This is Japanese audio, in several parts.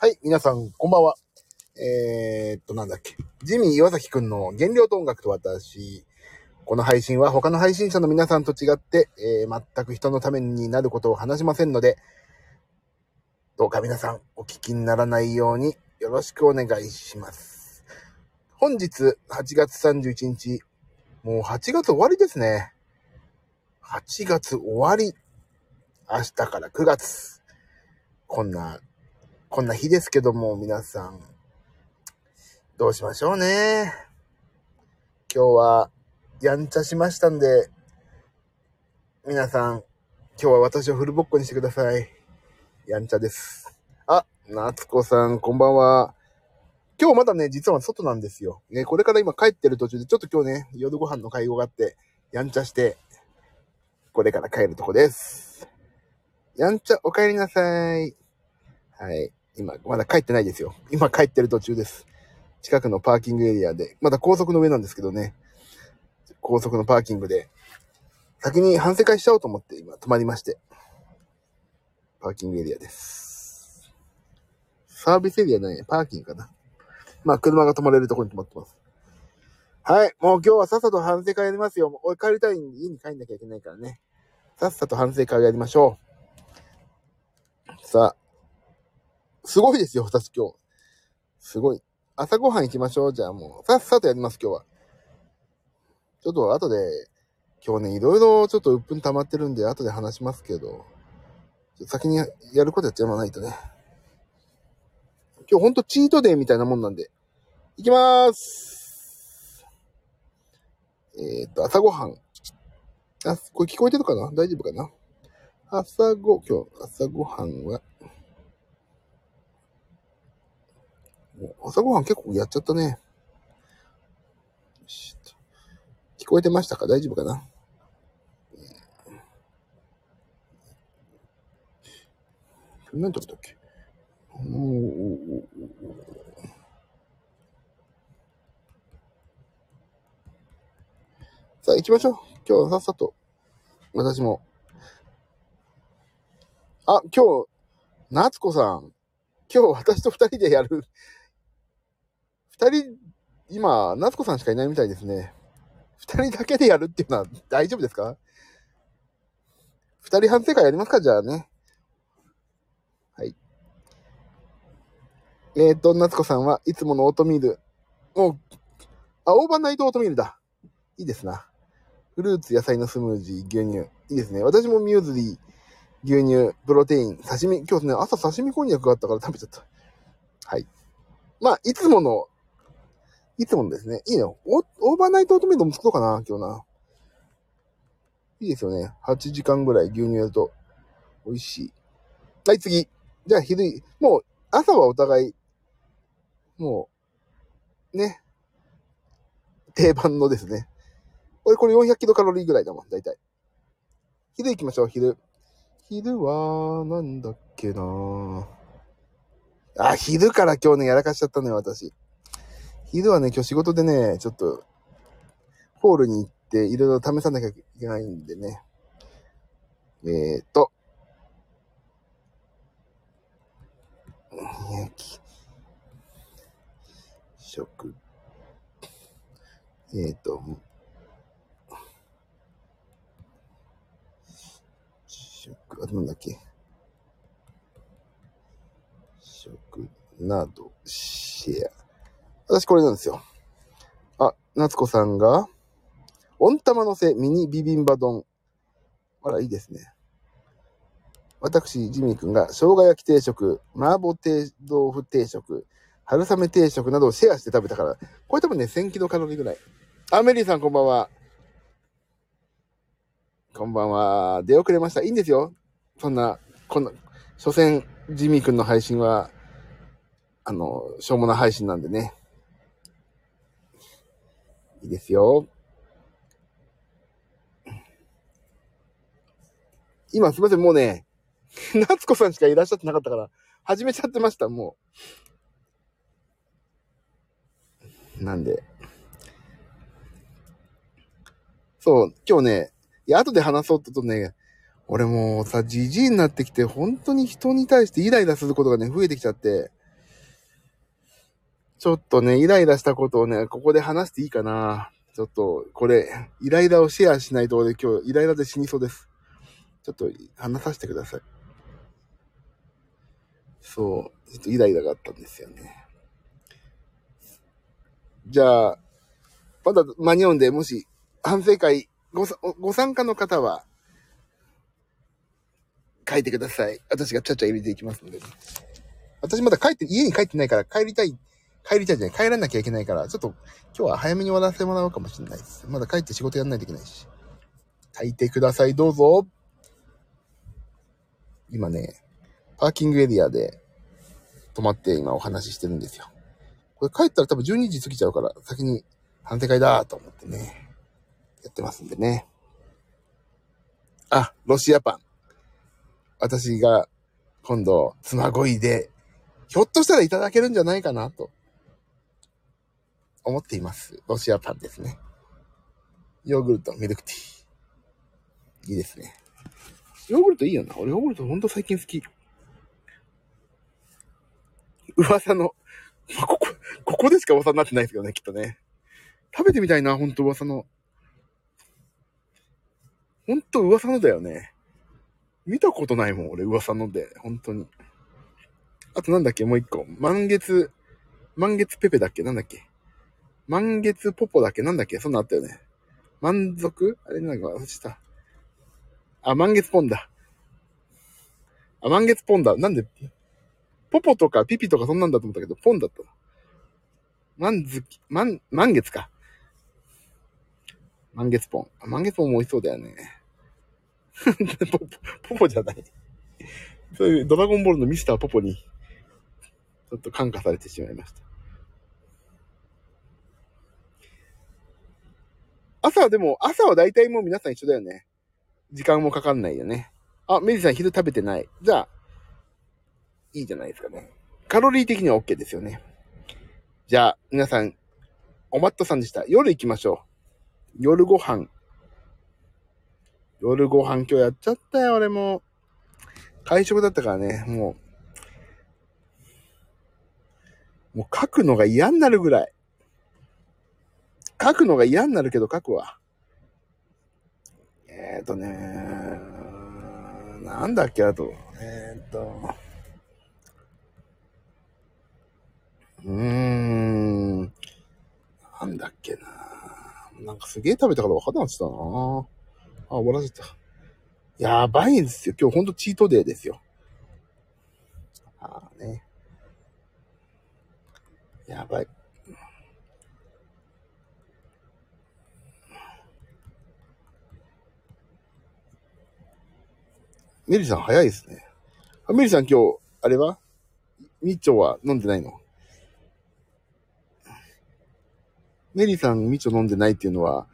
はい、皆さん、こんばんは。えー、っと、なんだっけ。ジミー岩崎くんの原料と音楽と私。この配信は他の配信者の皆さんと違って、えー全く人のためになることを話しませんので、どうか皆さんお聞きにならないようによろしくお願いします。本日8月31日、もう8月終わりですね。8月終わり。明日から9月。こんなこんな日ですけども、皆さん、どうしましょうね。今日は、やんちゃしましたんで、皆さん、今日は私をフルボッコにしてください。やんちゃです。あ、夏子さん、こんばんは。今日まだね、実は外なんですよ。ね、これから今帰ってる途中で、ちょっと今日ね、夜ご飯の会合があって、やんちゃして、これから帰るとこです。やんちゃ、お帰りなさい。はい。今、まだ帰ってないですよ。今帰ってる途中です。近くのパーキングエリアで、まだ高速の上なんですけどね。高速のパーキングで、先に反省会しちゃおうと思って今止まりまして。パーキングエリアです。サービスエリアないね。パーキングかな。まあ、車が止まれるところに止まってます。はい。もう今日はさっさと反省会やりますよ。もう帰りたいんで家に帰んなきゃいけないからね。さっさと反省会をやりましょう。さあ、すごいですよ、私今日。すごい。朝ごはん行きましょう。じゃあもう、さっさとやります、今日は。ちょっと後で、今日ね、いろいろちょっと鬱憤溜まってるんで、後で話しますけど、先にやることやっちゃわないとね。今日ほんとチートデーみたいなもんなんで。行きまーす。えーっと、朝ごはん。あ、これ聞こえてるかな？大丈夫かな？朝ご、今日、朝ごはんは、もう朝ごはん結構やっちゃったね。聞こえてましたか？大丈夫かな？何食べたっけ？さあ行きましょう。今日はさっさと。私も。あ、今日、夏子さん。今日私と二人でやる。二人、今、夏子さんしかいないみたいですね。二人だけでやるっていうのは大丈夫ですか？二人反省会やりますかじゃあね。はい。えーと、夏子さんはいつものオートミール。もう、あ、オーバーナイトオートミールだ。いいですな。フルーツ、野菜のスムージー、牛乳。いいですね。私もミューズリー、牛乳、プロテイン、刺身。今日ね、朝刺身こんにゃくがあったから食べちゃった。はい。まあ、いつもの、いつもですね。いいの？オーバーナイトオートミールも作ろうかな、今日な。いいですよね。8時間ぐらい牛乳やると美味しい。はい、次。じゃあ、昼、もう、朝はお互い、もう、ね。定番のですね。これ、これ400キロカロリーぐらいだもん、だいたい。昼行きましょう、昼。昼は、なんだっけなあ、昼から今日ね、やらかしちゃったのよ、私。昼はね、今日仕事でね、ちょっと、ホールに行って、いろいろ試さなきゃいけないんでね。えーっと。食。えーっと。食、あ、なんだっけ。食など、シェア。私これなんですよ。あ、夏子さんが、温玉のせミニビビンバ丼。あら、いいですね。私、ジミー君が、生姜焼き定食、麻婆定豆腐定食、春雨定食などをシェアして食べたから、これ多分ね、1000キロカロリーぐらい。あ、メリーさんこんばんは。こんばんは。出遅れました。いいんですよ。そんな、こんな、所詮、ジミー君の配信は、あの、しょうもな配信なんでね。いいですよ。今すいません、もうね、夏子さんしかいらっしゃってなかったから、始めちゃってました、もう。なんで。そう、今日ね、いや、後で話そうってとね、俺もうさ、じじいになってきて、本当に人に対してイライラすることがね、増えてきちゃって、ちょっとね、イライラしたことをね、ここで話していいかな。ちょっと、これ、イライラをシェアしないと今日イライラで死にそうです。ちょっと話させてください。そう、ちょっとイライラがあったんですよね。じゃあ、まだ間に合うんで、もし、反省会ご、ご参加の方は、書いてください。私がちゃちゃ入れていきますので。私まだ帰って、家に帰ってないから帰りたい、帰りたいじゃない、帰らなきゃいけないから、ちょっと今日は早めに終わらせてもらおうかもしれないです。まだ帰って仕事やんないといけないし。書いてください、どうぞ。今ね、パーキングエリアで泊まって今お話ししてるんですよ。これ帰ったら多分12時過ぎちゃうから、先に反省会だと思ってね、やってますんでね。あ、ロシアパン。私が今度、妻恋で、ひょっとしたらいただけるんじゃないかなと、思っています。ロシアパンですね。ヨーグルト、ミルクティー。いいですね。ヨーグルトいいよな。俺ヨーグルトほんと最近好き。噂の、まあ、ここ、ここでしか噂になってないですけどね、きっとね。食べてみたいな、ほんと噂の。ほんと噂のだよね。見たことないもん、俺、噂ので。本当に。あとなんだっけ、もう一個。満月、満月ペペだっけなんだっけ満月ポポだっけ？なんだっけ？そんなあったよね。満足？あれなんか忘れた。あ、満月ポンだ。あ、満月ポンだ。なんで、ポポとかピピとかそんなんだと思ったけど、ポンだったの。満月、満、満月か。満月ポン。あ満月ポンも美味しそうだよね。ポポ、ポポじゃない。そういうドラゴンボールのミスターポポに、ちょっと感化されてしまいました。朝はでも、朝は大体もう皆さん一緒だよね。時間もかかんないよね。あ、メリさん昼食べてない。じゃあ、いいじゃないですかね。カロリー的には OK ですよね。じゃあ、皆さん、おまっとさんでした。夜行きましょう。夜ご飯。夜ご飯今日やっちゃったよ、俺も。会食だったからね、もう。もう書くのが嫌になるぐらい。書くのが嫌になるけど書くわ。えっ、ー、とねなんだっけ、あと。えっ、ー、と。うーん。なんだっけななんかすげえ食べたから分かんなかったなあ、終わらせた。やばいんですよ。今日ほんとチートデーですよ。ああね。やばい。メリさん早いですね。あ、メリさん今日、あれは？ミッチョは飲んでないの？メリーさんミチョ飲んでないっていうのは、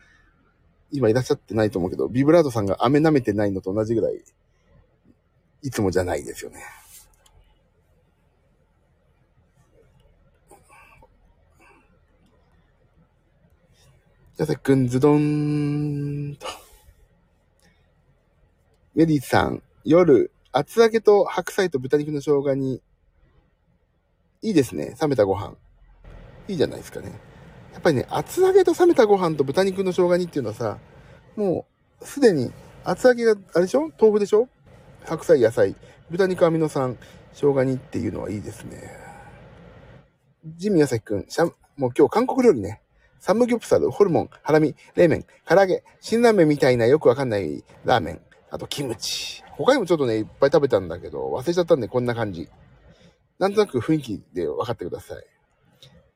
今いらっしゃってないと思うけど、ビブラードさんが飴舐めてないのと同じぐらい、いつもじゃないですよね。じゃあ、さくん、ズドンと。メリーさん、夜、厚揚げと白菜と豚肉の生姜に、いいですね。冷めたご飯。いいじゃないですかね。やっぱりね、厚揚げと冷めたご飯と豚肉の生姜煮っていうのはさ、もう、すでに、厚揚げが、あれでしょ？豆腐でしょ？白菜、野菜、豚肉アミノ酸、生姜煮っていうのはいいですね。ジミヤサキくん、シャもう今日韓国料理ね。サムギョプサル、ホルモン、ハラミ、冷麺、唐揚げ、辛ラーメンみたいなよくわかんないラーメン、あとキムチ。他にもちょっとね、いっぱい食べたんだけど、忘れちゃったんでこんな感じ。なんとなく雰囲気で分かってください。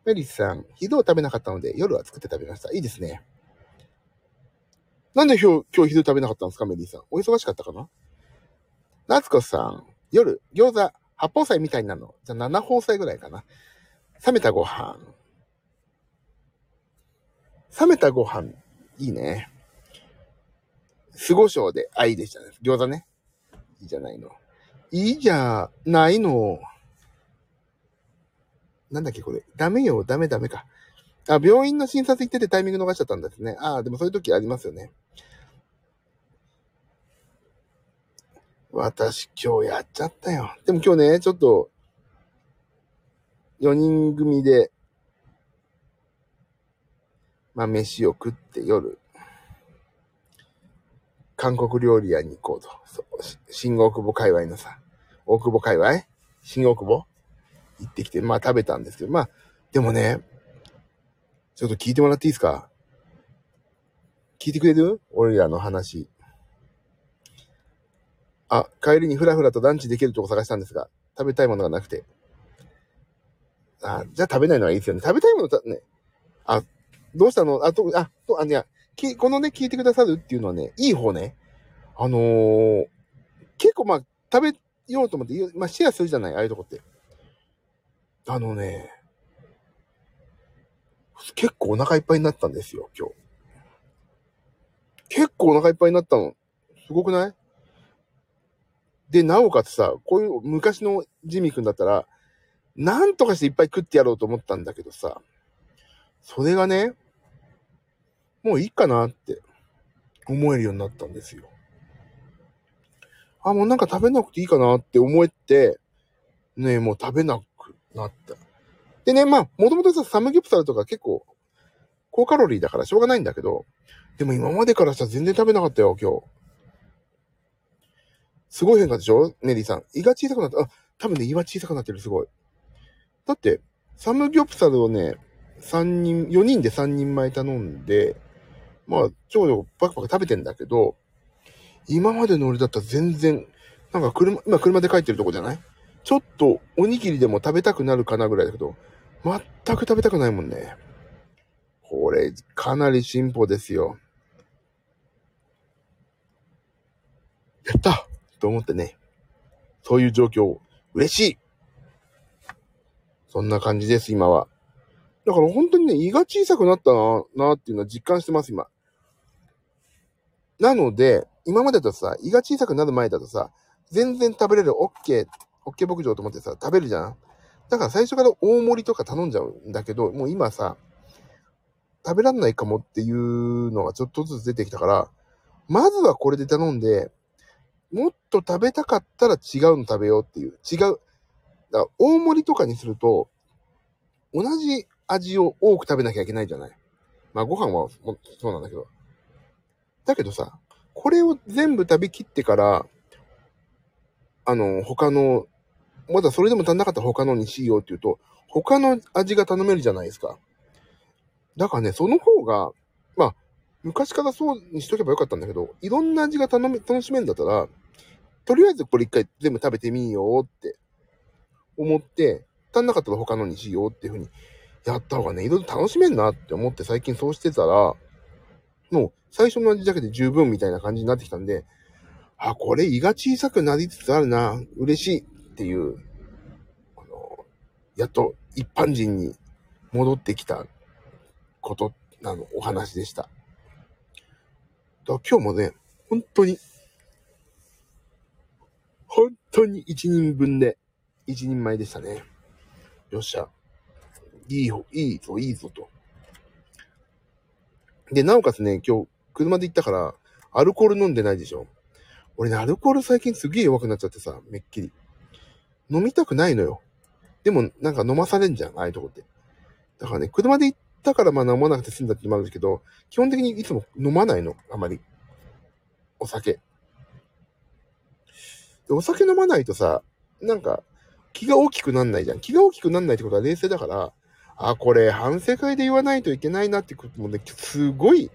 メリスさん、昼を食べなかったので、夜は作って食べました。いいですね。なんで今日、今日昼食べなかったんですか、メリーさん。お忙しかったかな？夏子さん、夜、餃子、八宝菜みたいなの。じゃあ七宝菜ぐらいかな。冷めたご飯。冷めたご飯、いいね。酢胡椒で、あ、いいでしたね。餃子ね。いいじゃないの。いいじゃないの。なんだっけこれ。ダメよ、ダメダメか。あ、病院の診察行っててタイミング逃しちゃったんですね。ああ、でもそういう時ありますよね。私今日やっちゃったよ。でも今日ね、ちょっと、4人組でまあ飯を食って夜、韓国料理屋に行こうと。新大久保界隈のさ、大久保界隈？新大久保？行ってきて、まあ食べたんですけど、まあ、でもね、ちょっと聞いてもらっていいですか？聞いてくれる？俺らの話。あ、帰りにふらふらとランチできるとこ探したんですが、食べたいものがなくて。あ、じゃあ食べないのはいいですよね。食べたいものた、ね。あ、どうしたの？あ、と、あ、と、あ、いや、き、このね、聞いてくださるっていうのはね、いい方ね。あのー、結構まあ、食べようと思って、まあ、シェアするじゃないああいうとこって。あのね、結構お腹いっぱいになったんですよ、今日。結構お腹いっぱいになったの。すごくない？で、なおかつさ、こういう昔のジミー君だったら、なんとかしていっぱい食ってやろうと思ったんだけどさ、それがね、もういいかなって思えるようになったんですよ。あ、もうなんか食べなくていいかなって思えて、ね、もう食べなくなった。でね、まあ、もともとさ、サムギョプサルとか結構、高カロリーだからしょうがないんだけど、でも今までからしたら全然食べなかったよ、今日。すごい変化でしょ？ネリーさん。胃が小さくなった。あ、多分ね、胃は小さくなってる、すごい。だって、サムギョプサルをね、3人、4人で3人前頼んで、まあ、ちょうどパクパク食べてんだけど、今までの俺だったら全然、なんか車、今車で帰ってるとこじゃない？ちょっとおにぎりでも食べたくなるかなぐらいだけど、全く食べたくないもんね。これ、かなり進歩ですよ。やったと思ってね。そういう状況、嬉しいそんな感じです、今は。だから本当にね、胃が小さくなったな、なっていうのは実感してます、今。なので、今までとさ、胃が小さくなる前だとさ、全然食べれる OK、OK 牧場と思ってさ、食べるじゃんだから最初から大盛りとか頼んじゃうんだけど、もう今さ、食べらんないかもっていうのがちょっとずつ出てきたから、まずはこれで頼んで、もっと食べたかったら違うの食べようっていう。違う。だから大盛りとかにすると、同じ味を多く食べなきゃいけないじゃない。まあご飯はそうなんだけど。だけどさ、これを全部食べきってから、あの、他の、まだそれでも足んなかったら他のにしようって言うと、他の味が頼めるじゃないですか。だからね、その方が、まあ、昔からそうにしとけばよかったんだけど、いろんな味が頼め、楽しめるんだったら、とりあえずこれ一回全部食べてみようって思って、足んなかったら他のにしようっていうふうにやった方がね、いろいろ楽しめんなって思って最近そうしてたら、もう最初の味だけで十分みたいな感じになってきたんで、あ、これ胃が小さくなりつつあるな、嬉しいっていう、あの、やっと一般人に戻ってきたことなの、お話でした。だ今日もね、本当に、本当に一人分で、一人前でしたね。よっしゃ。いい、いいぞ、いいぞと。で、なおかつね、今日、車で行ったから、アルコール飲んでないでしょ。俺ね、アルコール最近すげえ弱くなっちゃってさ、めっきり。飲みたくないのよ。でも、なんか飲まされんじゃん、ああいうとこって。だからね、車で行ったからまあ飲まなくて済んだってのもあるんですけど、基本的にいつも飲まないの、あまり。お酒。でお酒飲まないとさ、なんか、気が大きくなんないじゃん。気が大きくなんないってことは冷静だから、あ、これ反省会で言わないといけないなってこともね、すごい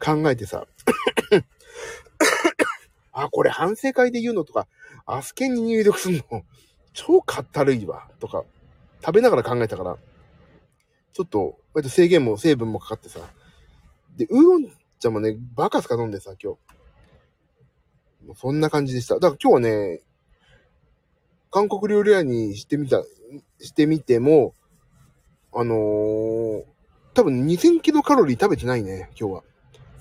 考えてさ、あ、これ反省会で言うのとか、アスケンに入力するの、超かったるいわ、とか、食べながら考えたから、ちょっと、割と制限も成分もかかってさ、で、ウーロン茶もね、バカすか飲んでさ、今日。もうそんな感じでした。だから今日はね、韓国料理屋にしてみた、してみても、あのー、多分2000キロカロリー食べてないね、今日は。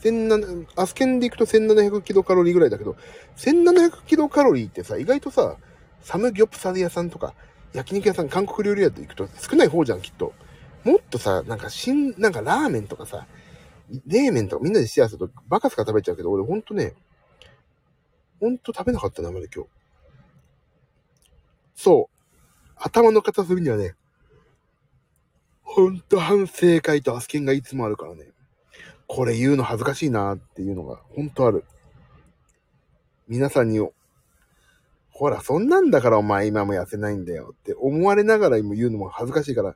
1700、アスケンで行くと1700キロカロリーぐらいだけど、1700キロカロリーってさ、意外とさ、サムギョプサル屋さんとか、焼肉屋さん、韓国料理屋で行くと少ない方じゃん、きっと。もっとさ、なんかしん、なんかラーメンとかさ、冷麺とかみんなでシェアするとバカすか食べちゃうけど、俺ほんとね、ほんと食べなかったな、まで今日。そう。頭の片隅にはね、ほんと反省会とアスケンがいつもあるからね。これ言うの恥ずかしいなっていうのが、本当ある。皆さんに、ほら、そんなんだからお前今も痩せないんだよって思われながらも言うのも恥ずかしいから、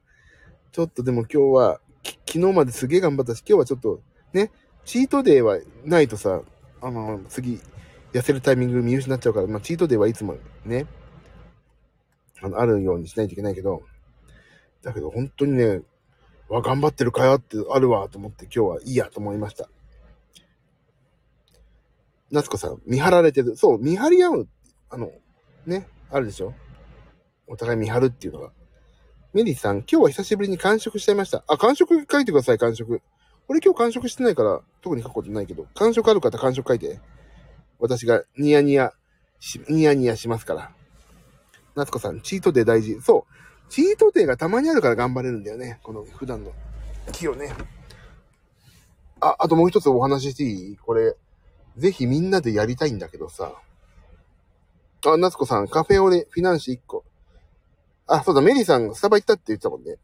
ちょっとでも今日は、昨日まですげえ頑張ったし、今日はちょっと、ね、チートデーはないとさ、あの、次、痩せるタイミング見失っちゃうから、まあ、チートデーはいつもね、あの、あるようにしないといけないけど、だけど本当にね、わ、頑張ってるかよってあるわと思って今日はいいやと思いました。夏子さん、見張られてる。そう、見張り合う。あの、ね、あるでしょ？お互い見張るっていうのが。メリーさん、今日は久しぶりに完食しちゃいました。あ、完食書いてください、完食。俺今日完食してないから、特に書くことないけど、完食ある方完食書いて。私がニヤニヤ、ニヤニヤしますから。夏子さん、チートデー大事。そう。チートデーがたまにあるから頑張れるんだよね。この普段の気をね。あ、あともう一つお話ししていい？これ、ぜひみんなでやりたいんだけどさ。あ、夏子さん、カフェオレ、フィナンシェ1個。あ、そうだ、メリーさん、スタバ行ったって言ってたもんね。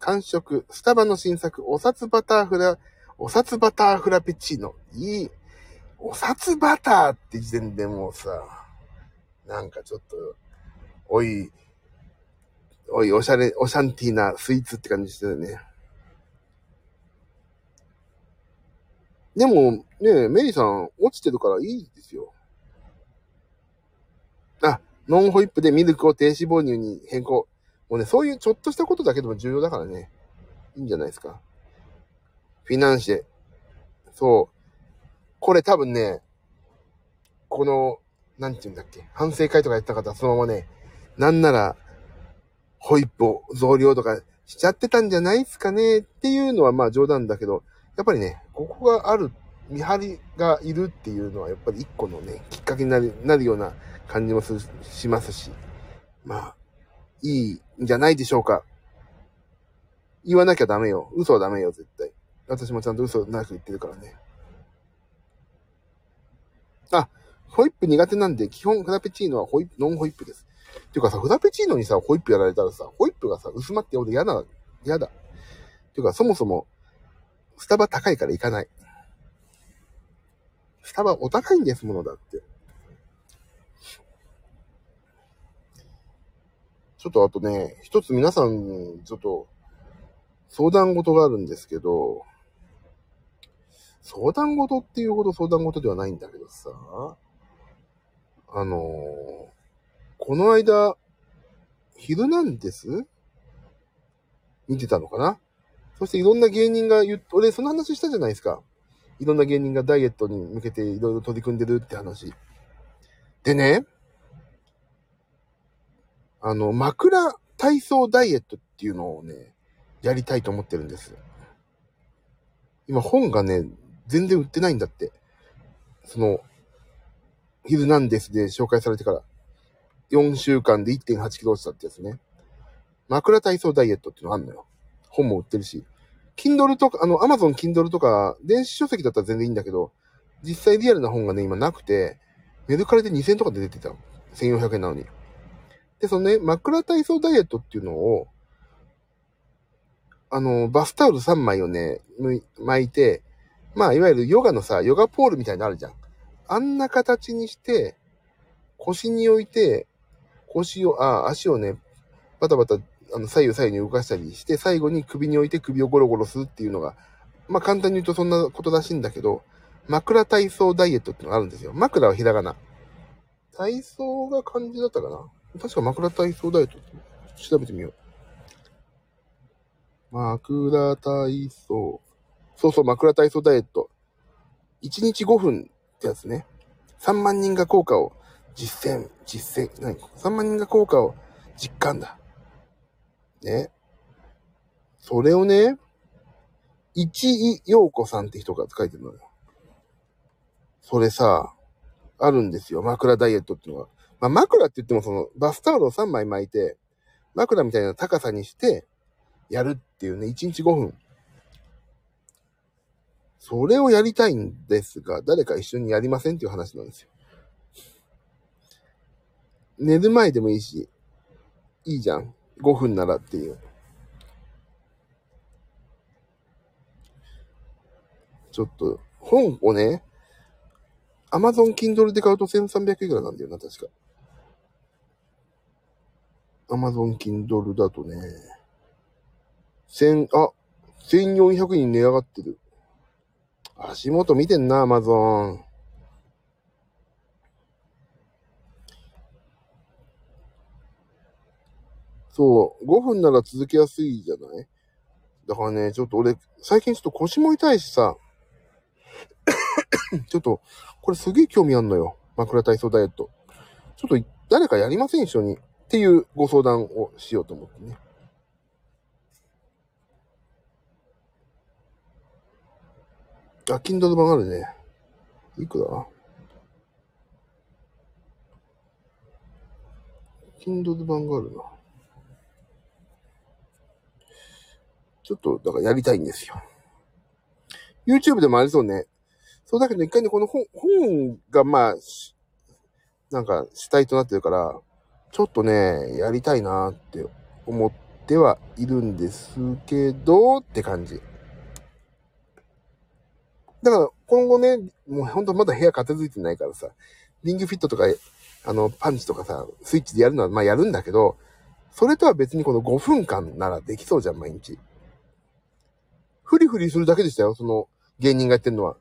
完食、スタバの新作、お札バターフラ、お札バターフラペチーノ。いい。お札バターって時点でもうさ、なんかちょっと、おい、おい、おしゃれ、おシャンティーなスイーツって感じしてるね。でも、ねメリーさん、落ちてるからいいですよ。あ、ノンホイップでミルクを低脂肪乳に変更。もうね、そういうちょっとしたことだけでも重要だからね。いいんじゃないですか。フィナンシェ。そう。これ多分ね、この、なんて言うんだっけ。反省会とかやった方はそのままね、なんなら、ホイップを増量とかしちゃってたんじゃないですかねっていうのはまあ冗談だけど、やっぱりね、ここがある、見張りがいるっていうのは、やっぱり一個のね、きっかけになる、なるような感じもすしますし、まあ、いいんじゃないでしょうか。言わなきゃダメよ。嘘はダメよ、絶対。私もちゃんと嘘なく言ってるからね。あ、ホイップ苦手なんで、基本フラペチーノはホイップ、ノンホイップです。っていうかさ、フラペチーノにさ、ホイップやられたらさ、ホイップがさ、薄まって俺嫌だ、嫌だ。っていうか、そもそも、スタバ高いから行かない。スタバお高いんですものだって。ちょっとあとね、一つ皆さん、ちょっと、相談事があるんですけど、相談事っていうほど相談事ではないんだけどさ、あのー、この間、昼なんです見てたのかな？そしていろんな芸人が言っ、俺その話したじゃないですか。いろんな芸人がダイエットに向けていろいろ取り組んでるって話。でね、あの、枕体操ダイエットっていうのをね、やりたいと思ってるんです。今本がね、全然売ってないんだって。その、ヒルナンデスで紹介されてから、4週間で1.8キロ落ちたってやつね。枕体操ダイエットっていうのあんのよ。本も売ってるし。Kindle とか、あの、Amazon Kindle とか、電子書籍だったら全然いいんだけど、実際リアルな本がね、今なくて、メルカリで2000とかで出てたの。1400円なのに。で、そのね、枕体操ダイエットっていうのを、あの、バスタオル3枚をね、巻いて、まあ、いわゆるヨガのさ、ヨガポールみたいなのあるじゃん。あんな形にして、腰に置いて、腰を、あ、足をね、バタバタあの、左右左右に動かしたりして、最後に首に置いて首をゴロゴロするっていうのが、まあ簡単に言うとそんなことらしいんだけど、枕体操ダイエットってのがあるんですよ。枕はひらがな。体操が漢字だったかな？確か枕体操ダイエットって調べてみよう。枕体操。そうそう、枕体操ダイエット。1日5分ってやつね。3万人が効果を実践、実践、何 ?3 万人が効果を実感だ。ね。それをね、一井陽子さんって人が書いてるのよ。それさ、あるんですよ。枕ダイエットっていうのは。まあ、枕って言ってもその、バスタオルを3枚巻いて、枕みたいな高さにして、やるっていうね、1日5分。それをやりたいんですが、誰か一緒にやりませんっていう話なんですよ。寝る前でもいいし、いいじゃん。5分ならっていう。ちょっと、本をね、Amazon Kindle で買うと1300いくらなんだよな、確か。Amazon Kindle だとね、千、あ、1400円に値上がってる。足元見てんな、Amazon。そう、5分なら続けやすいじゃない？だからね、ちょっと俺、最近ちょっと腰も痛いしさ、ちょっと、これすげえ興味あんのよ。枕体操ダイエット。ちょっと誰かやりません一緒に。っていうご相談をしようと思ってね。あ、Kindle 版あるね。いくら ?Kindle 版があるな。ちょっと、だからやりたいんですよ。YouTube でもありそうね。そうだけど一回ね、この本、本がまあ、なんか主体となってるから、ちょっとね、やりたいなって思ってはいるんですけど、って感じ。だから今後ね、もうほんとまだ部屋片付いてないからさ、リングフィットとか、あの、パンチとかさ、スイッチでやるのはまあやるんだけど、それとは別にこの5分間ならできそうじゃん、毎日。フリフリするだけでしたよ、その芸人がやってるのは。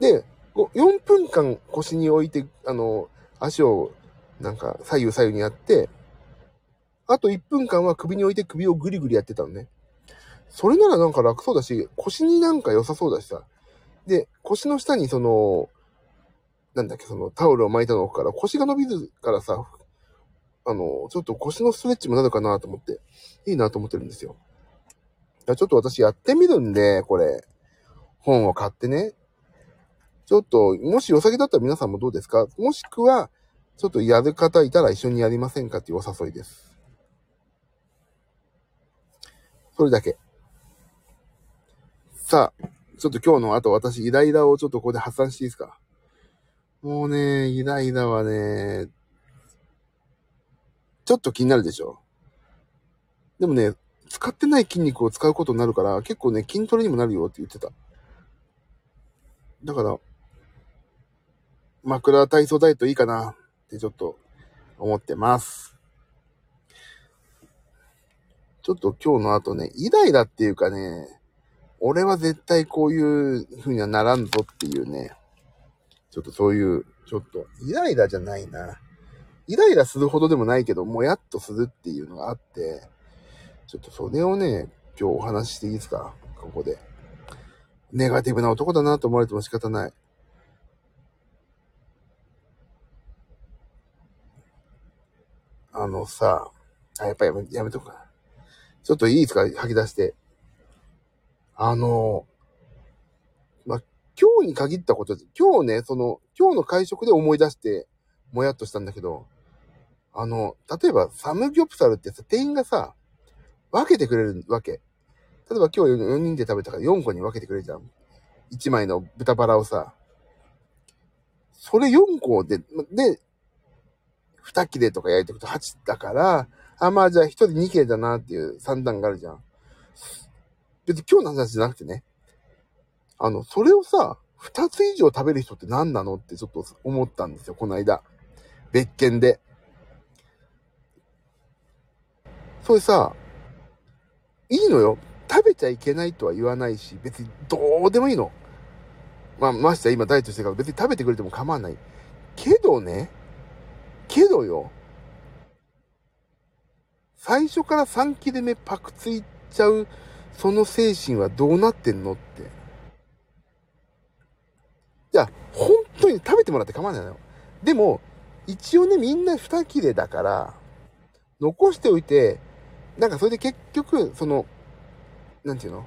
で、4分間腰に置いて、あの、足をなんか左右左右にやって、あと1分間は首に置いて首をグリグリやってたのね。それならなんか楽そうだし、腰になんか良さそうだしさ。で、腰の下にその、なんだっけ、そのタオルを巻いたのから腰が伸びるからさ、あの、ちょっと腰のストレッチもなるかなと思って、いいなと思ってるんですよ。ちょっと私やってみるんで、これ、本を買ってね。ちょっと、もし良さげだったら皆さんもどうですか？もしくは、ちょっとやる方いたら一緒にやりませんかっていうお誘いです。それだけ。さあ、ちょっと今日の後私、イライラをちょっとここで発散していいですか？もうね、イライラはね、ちょっと気になるでしょでもね、使ってない筋肉を使うことになるから、結構ね、筋トレにもなるよって言ってた。だから、枕体操ダイエットいいかなってちょっと思ってます。ちょっと今日の後ね、イライラっていうかね、俺は絶対こういう風にはならんぞっていうね、ちょっとそういう、ちょっと、イライラじゃないな。イライラするほどでもないけど、もやっとするっていうのがあって、ちょっとそれをね、今日お話ししていいですか？ここで。ネガティブな男だなと思われても仕方ない。あのさ、あ、やっぱやめ、やめとくかちょっといいですか？吐き出して。あの、ま今日に限ったことで、今日ね、その、今日の会食で思い出して、もやっとしたんだけど、あの、例えばサムギョプサルってさ、店員がさ、分けてくれるわけ。例えば今日4人で食べたから4個に分けてくれるじゃん。1枚の豚バラをさ。それ4個で、で、2切れとか焼いていくと8だから、あ、まあじゃあ1人2切れだなっていう算段があるじゃん。別に今日の話じゃなくてね。あの、それをさ、2つ以上食べる人って何なのってちょっと思ったんですよ、この間。別件で。それさ、いいのよ。食べちゃいけないとは言わないし、別にどうでもいいの。まあ、まして今ダイエットしてるから別に食べてくれても構わない。けどね、けどよ、最初から3切れ目パクついちゃう、その精神はどうなってんのって。いや、本当に食べてもらって構わないのよ。でも、一応ね、みんな2切れだから、残しておいて、なんかそれで結局、その、なんていうの？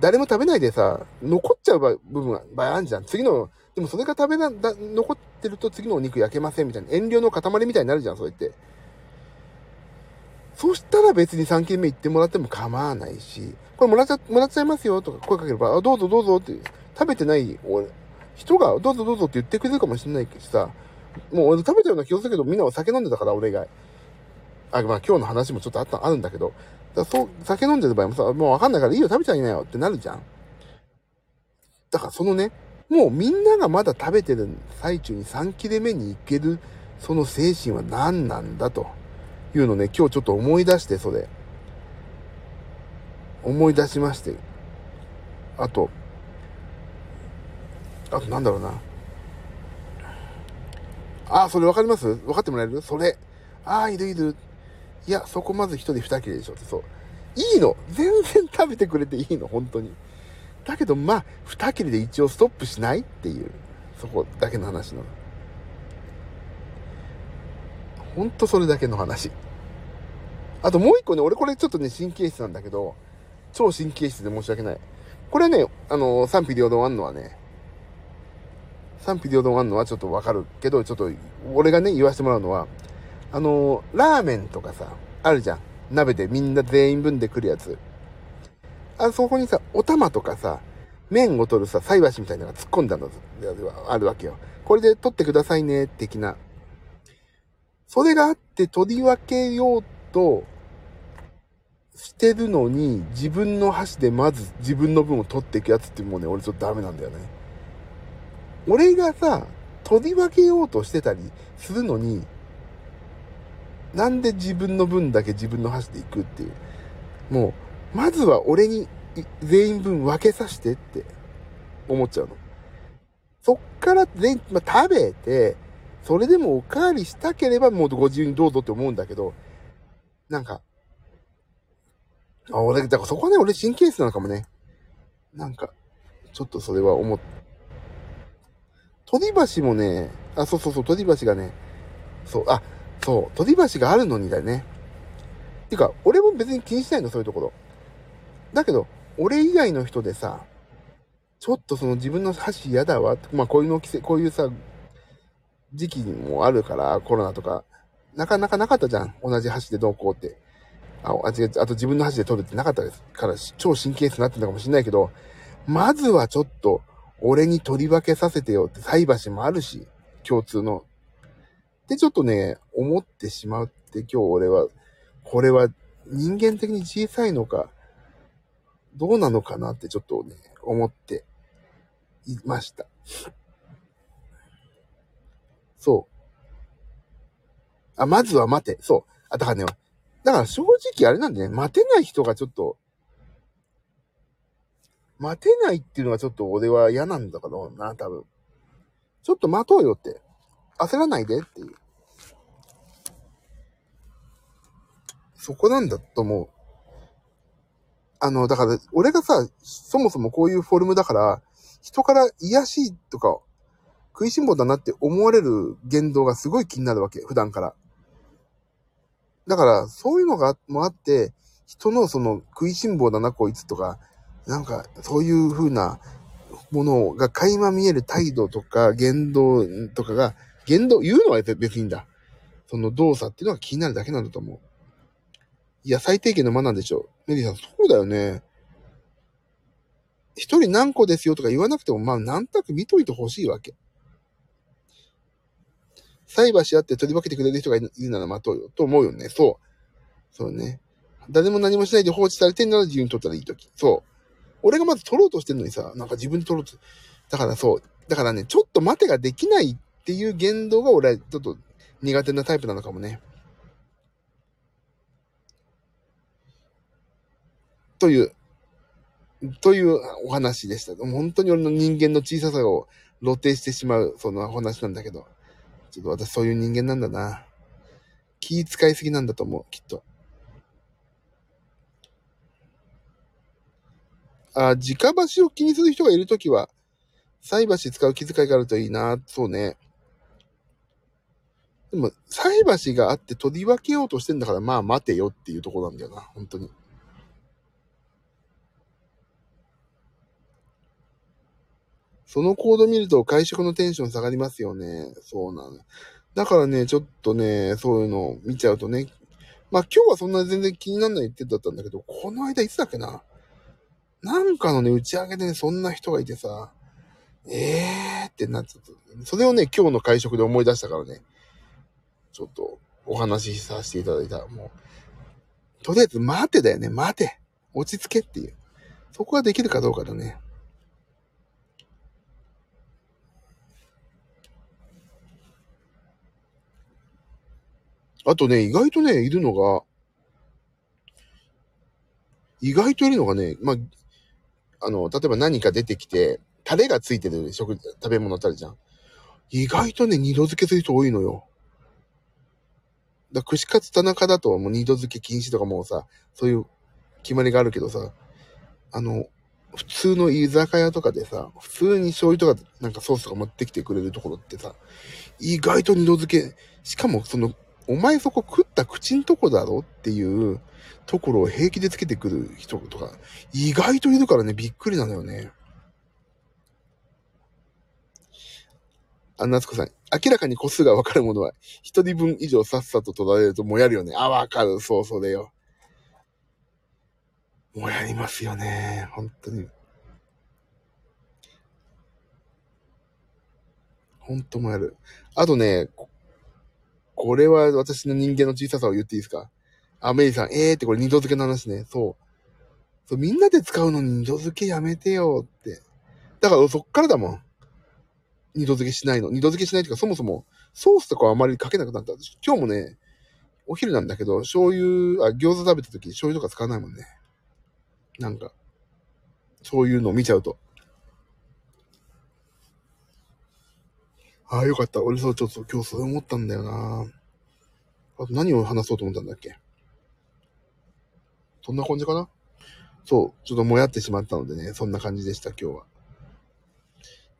誰も食べないでさ、残っちゃう部分が、場合あるじゃん。次の、でもそれが食べな、だ残ってると次のお肉焼けませんみたいな、遠慮の塊みたいになるじゃん、そうやって。そしたら別に3軒目行ってもらっても構わないし、これもらっちゃ、もらっちゃいますよとか声かければ、あ、どうぞどうぞって、食べてない俺、人がどうぞどうぞって言ってくれるかもしれないけどさ、もう俺食べたような気がするけど、みんなお酒飲んでたから、俺以外。あ、まあ今日の話もちょっとあった、あるんだけど、だそう、酒飲んでる場合もさ、もうわかんないからいいよ、食べちゃいなよってなるじゃん。だからそのね、もうみんながまだ食べてる最中に3切れ目に行ける、その精神は何なんだというのね、今日ちょっと思い出して、それ。思い出しまして。あと、あとなんだろうな。あ、それわかります？分かってもらえる？それ。ああ、いるいる。いや、そこまず一人二切れでしょって、そう。いいの。全然食べてくれていいの、本当に。だけど、まあ、二切れで一応ストップしないっていう、そこだけの話なの。ほんとそれだけの話。あともう一個ね、俺これちょっとね、神経質なんだけど、超神経質で申し訳ない。これね、あの、賛否両論あんのはね、賛否両論あんのはちょっとわかるけど、ちょっと、俺がね、言わせてもらうのは、あの、ラーメンとかさ、あるじゃん。鍋でみんな全員分で来るやつ。あそこにさ、お玉とかさ、麺を取るさ、菜箸みたいなのが突っ込んだのがあるわけよ。これで取ってくださいね、的な。それがあって取り分けようとしてるのに、自分の箸でまず自分の分を取っていくやつってもうね、俺ちょっとダメなんだよね。俺がさ、取り分けようとしてたりするのに、なんで自分の分だけ自分の箸で行くっていう。もう、まずは俺に全員分分けさせてって思っちゃうの。そっから全員、まあ、食べて、それでもおかわりしたければもうご自由にどうぞって思うんだけど、なんか、あ、俺、だからそこはね、俺神経質なのかもね。なんか、ちょっとそれは思っ、鳥橋もね、あ、そうそうそう、鳥橋がね、そう、あ、そう、鳥橋があるのにだよね。てか、俺も別に気にしないの、そういうところ。だけど、俺以外の人でさ、ちょっとその自分の箸嫌だわ。まあこういうの季節、こういうさ、時期もあるから、コロナとか、なかなかなかったじゃん。同じ箸でどうこうって。あ、違う、あと自分の箸で取るってなかったですから、超神経質になってるのかもしれないけど、まずはちょっと、俺に取り分けさせてよって菜箸もあるし、共通の。で、ちょっとね、思ってしまうって今日俺は、これは人間的に小さいのか、どうなのかなってちょっとね、思っていました。そう。あ、まずは待て。そう。あ、だからね、だから正直あれなんでね、待てない人がちょっと、待てないっていうのがちょっと俺は嫌なんだろうな、多分。ちょっと待とうよって。焦らないでっていう。そこなんだと思う。あの、だから、俺がさ、そもそもこういうフォルムだから、人から癒しいとか、食いしん坊だなって思われる言動がすごい気になるわけ、普段から。だから、そういうのがもあって、人のその食いしん坊だな、こいつとか、なんか、そういう風なものが垣間見える態度とか言動とかが、言動、言うのは別にいいんだ。その動作っていうのが気になるだけなんだと思う。いや、最低限の間なんでしょ。メリーさん、そうだよね。一人何個ですよとか言わなくても、まあ、なんとなく見といてほしいわけ。菜箸あって取り分けてくれる人がいるなら待とうよ。と思うよね。そう。そうね。誰も何もしないで放置されてんなら自由に取ったらいいとき。そう。俺がまず取ろうとしてんのにさ、なんか自分で取ろうと。だからそう。だからね、ちょっと待てができないっていう言動が俺はちょっと苦手なタイプなのかもね。という、というお話でした。本当に俺の人間の小ささを露呈してしまう、そのお話なんだけど。ちょっと私そういう人間なんだな。気使いすぎなんだと思う、きっと。あ、直橋を気にする人がいるときは、菜箸使う気遣いがあるといいな。そうね。でも、菜箸があって取り分けようとしてんだから、まあ待てよっていうとこなんだよな。本当に。そのコード見ると会食のテンション下がりますよね。そうなの。だからね、ちょっとね、そういうのを見ちゃうとね。まあ今日はそんな全然気にならないってだったんだけど、この間いつだっけな？なんかのね、打ち上げでね、そんな人がいてさ、ええーってなっちゃった。それをね、今日の会食で思い出したからね、ちょっとお話しさせていただいたら。もう、とりあえず待てだよね、待て。落ち着けっていう。そこができるかどうかだね。あとね、意外とね、いるのが、意外といるのがね、まあ、あの、例えば何か出てきて、タレがついてる食、食べ物あたりじゃん。意外とね、二度漬けする人多いのよ。だ串カツ田中だともう二度漬け禁止とかもうさ、そういう決まりがあるけどさ、あの、普通の居酒屋とかでさ、普通に醤油とかなんかソースとか持ってきてくれるところってさ、意外と二度漬け、しかもその、お前そこ食った口んとこだろっていうところを平気でつけてくる人とか、意外といるからね、びっくりなのよね。あ、夏子さん。明らかに個数がわかるものは、一人分以上さっさと取られるともやるよね。あ、わかる。そうそうだよ。もやりますよね。本当に。本当もやる。あとね、これは私の人間の小ささを言っていいですか？あ、メイさん、えーってこれ二度漬けの話ね。そう。そう、みんなで使うのに二度漬けやめてよって。だからそっからだもん。二度漬けしないの。二度漬けしないっていうか、そもそもソースとかはあまりかけなくなった。今日もね、お昼なんだけど、醤油、あ、餃子食べた時に醤油とか使わないもんね。なんか、そういうのを見ちゃうと。ああ、よかった。俺そう、ちょっと今日そう思ったんだよな。あと何を話そうと思ったんだっけ？そんな感じかな？そう、ちょっともやってしまったのでね、そんな感じでした、今日は。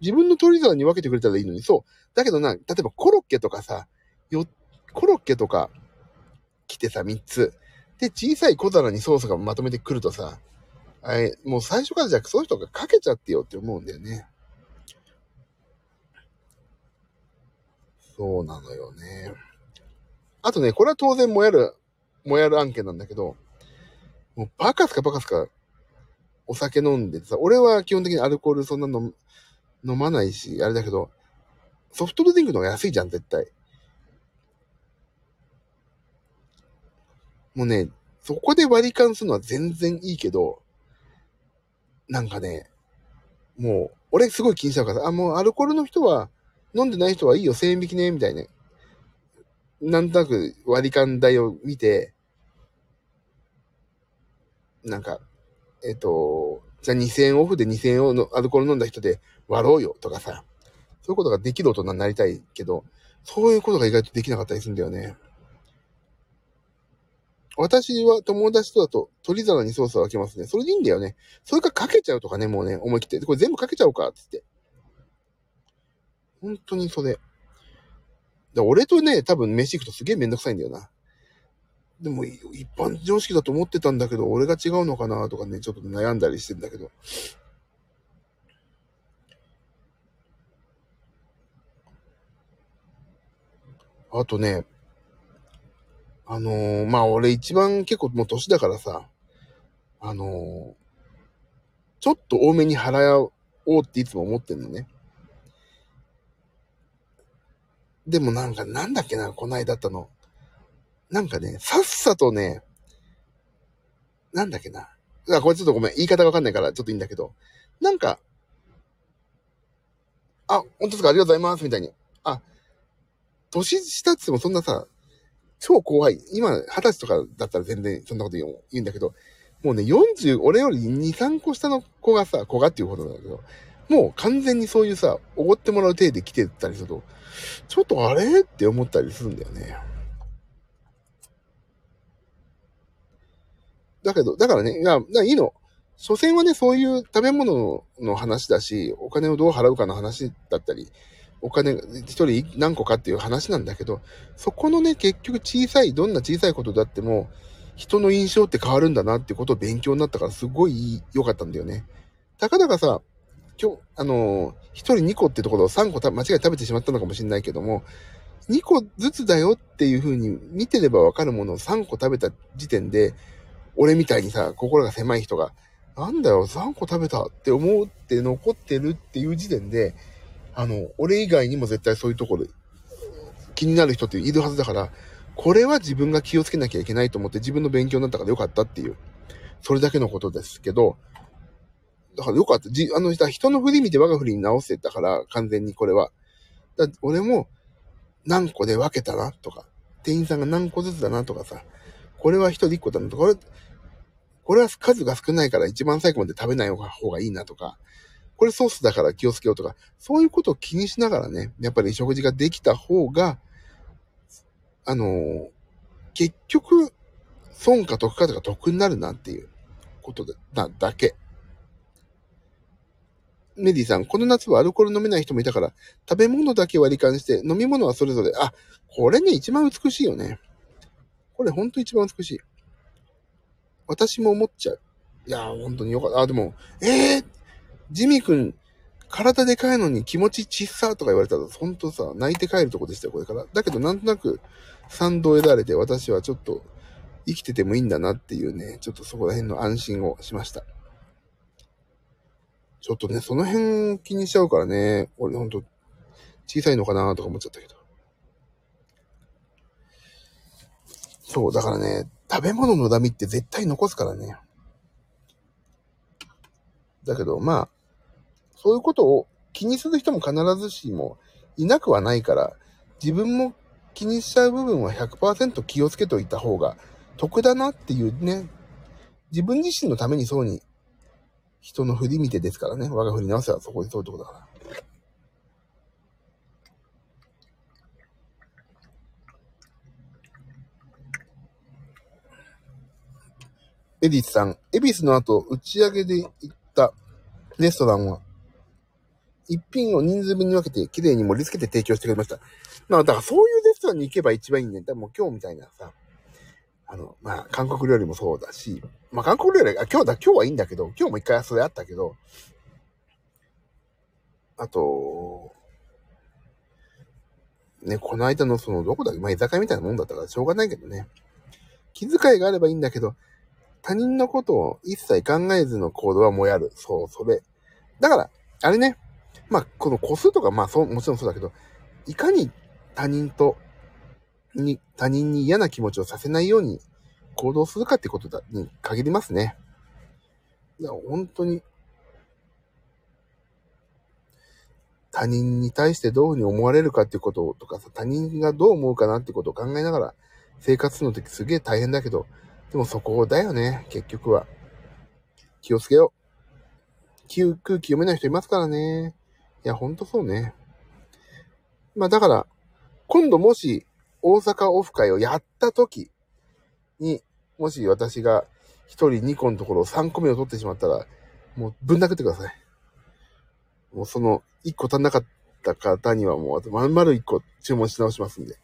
自分の取り皿に分けてくれたらいいのに、そう。だけどな、例えばコロッケとかさ、よ、コロッケとか来てさ、3つ。で、小さい小皿にソースがまとめてくるとさ、あれ、もう最初からじゃあそういう人がかけちゃってよって思うんだよね。そうなのよね。あとね、これは当然もやる、もやる案件なんだけど、もうバカすかバカすかお酒飲んでてさ、俺は基本的にアルコールそんなの飲まないし、あれだけど、ソフトドリンクの方が安いじゃん、絶対。もうね、そこで割り勘するのは全然いいけど、なんかね、もう、俺すごい気にしちゃうから、あ、もうアルコールの人は、飲んでない人はいいよ、1000円引きね、みたいな。なんとなく割り勘代を見て、なんか、えっ、と、じゃあ2000円オフで2000円をのアルコール飲んだ人で割ろうよとかさ、そういうことができる大人になりたいけど、そういうことが意外とできなかったりするんだよね。私は友達とだと鳥皿にソースを分けますね。それでいいんだよね。それかかけちゃうとかね、もうね、思い切って。これ全部かけちゃおうか、つって。本当にそれ。で俺とね、多分飯行くとすげえめんどくさいんだよな。でも、一般常識だと思ってたんだけど、俺が違うのかなとかね、ちょっと悩んだりしてんだけど。あとね、あのー、まあ、俺一番結構もう年だからさ、あのー、ちょっと多めに払おうっていつも思ってんのね。でもなんか、なんだっけな、こないだったの。なんかね、さっさとね、なんだっけな。あ、これちょっとごめん、言い方わかんないからちょっといいんだけど、なんか、あ、本当ですか？ありがとうございますみたいに。あ、年下ってもそんなさ、超怖い。今、二十歳とかだったら全然そんなこと言うんだけど、もうね、40、俺より2、3個下の子がさ、子がっていうことなんだけど、もう完全にそういうさ、おごってもらう体で来てたりすると、ちょっとあれ？って思ったりするんだよね。だけど、だからね、いや、いいの。所詮はね、そういう食べ物の話だし、お金をどう払うかの話だったり、お金、一人何個かっていう話なんだけど、そこのね、結局小さい、どんな小さいことだっても、人の印象って変わるんだなってことを勉強になったから、すごい良かったんだよね。たかだかさ、今日、あのー、一人2個ってところを3個間違え食べてしまったのかもしれないけども、2個ずつだよっていう風に見てればわかるものを3個食べた時点で、俺みたいにさ、心が狭い人が、なんだよ、3個食べたって思って残ってるっていう時点で、あの、俺以外にも絶対そういうところ、気になる人っているはずだから、これは自分が気をつけなきゃいけないと思って自分の勉強になったからよかったっていう、それだけのことですけど、だからよかった。じ、あの、人の振り見て我が振りに直せたから、完全にこれは。だ俺も、何個で分けたな、とか。店員さんが何個ずつだなとかさ、これは一人一個だなとか、これ、これは数が少ないから一番最後まで食べない方がいいなとか、これソースだから気をつけようとか、そういうことを気にしながらね、やっぱり食事ができた方が、あの、結局、損か得かとか得になるなっていうことだ、だけ。メディさん、この夏はアルコール飲めない人もいたから、食べ物だけ割り勘して、飲み物はそれぞれ、あ、これね、一番美しいよね。これほんと一番美しい。私も思っちゃう。いやー、本当によかった。あ、でも、えー、ジミー君、体でかいのに気持ちちっさとか言われたら、ほんとさ、泣いて帰るとこでしたよ、これから。だけど、なんとなく、賛同得られて、私はちょっと、生きててもいいんだなっていうね、ちょっとそこら辺の安心をしました。ちょっとね、その辺気にしちゃうからね、俺ほんと、小さいのかなとか思っちゃったけど。そう、だからね、食べ物のダミって絶対残すからね。だけど、まあ、そういうことを気にする人も必ずしもいなくはないから、自分も気にしちゃう部分は100%気をつけといた方が得だなっていうね、自分自身のためにそうに人の振り見てですからね。我が振り直せはそこでそういうとこだから。エディスさん、エビスの後、打ち上げで行ったレストランは、一品を人数分に分けて綺麗に盛り付けて提供してくれました。まあ、だからそういうレストランに行けば一番いいね。でも今日みたいなさ、あの、まあ、韓国料理もそうだし、まあ、韓国料理、あ、今日だ、今日はいいんだけど、今日も一回それあったけど、あと、ね、この間のその、どこだっけまあ、居酒屋みたいなもんだったからしょうがないけどね。気遣いがあればいいんだけど、他人のことを一切考えずの行動はもやる。そう、それ。だから、あれね、まあ、この個数とか、まあ、そう、もちろんそうだけど、いかに他人と、に、他人に嫌な気持ちをさせないように行動するかってことだ、に限りますね。いや、本当に、他人に対してどういうふうに思われるかっていうこととかさ、他人がどう思うかなってことを考えながら生活するのってすげえ大変だけど、でもそこだよね、結局は。気をつけよう。空気読めない人いますからね。いや、ほんとそうね。まあだから、今度もし大阪オフ会をやった時に、もし私が1人2個のところを3個目を取ってしまったら、もうぶん殴ってください。もうその1個足んなかった方にはもうまん丸1個注文し直しますんで。